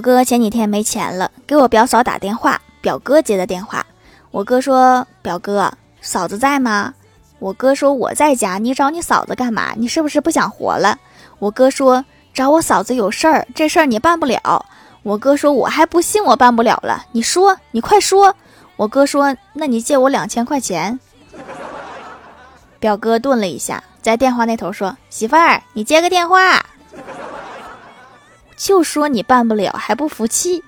我哥前几天没钱了，给我表嫂打电话，表哥接的电话。我哥说：“表哥，嫂子在吗？”我哥说：“我在家，你找你嫂子干嘛？你是不是不想活了？”我哥说：“找我嫂子有事儿，这事儿你办不了。”我哥说：“我还不信我办不了了，你说，你快说。”我哥说：“那你借我两千块钱。”表哥顿了一下，在电话那头说：“媳妇儿，你接个电话。”就说你办不了，还不服气。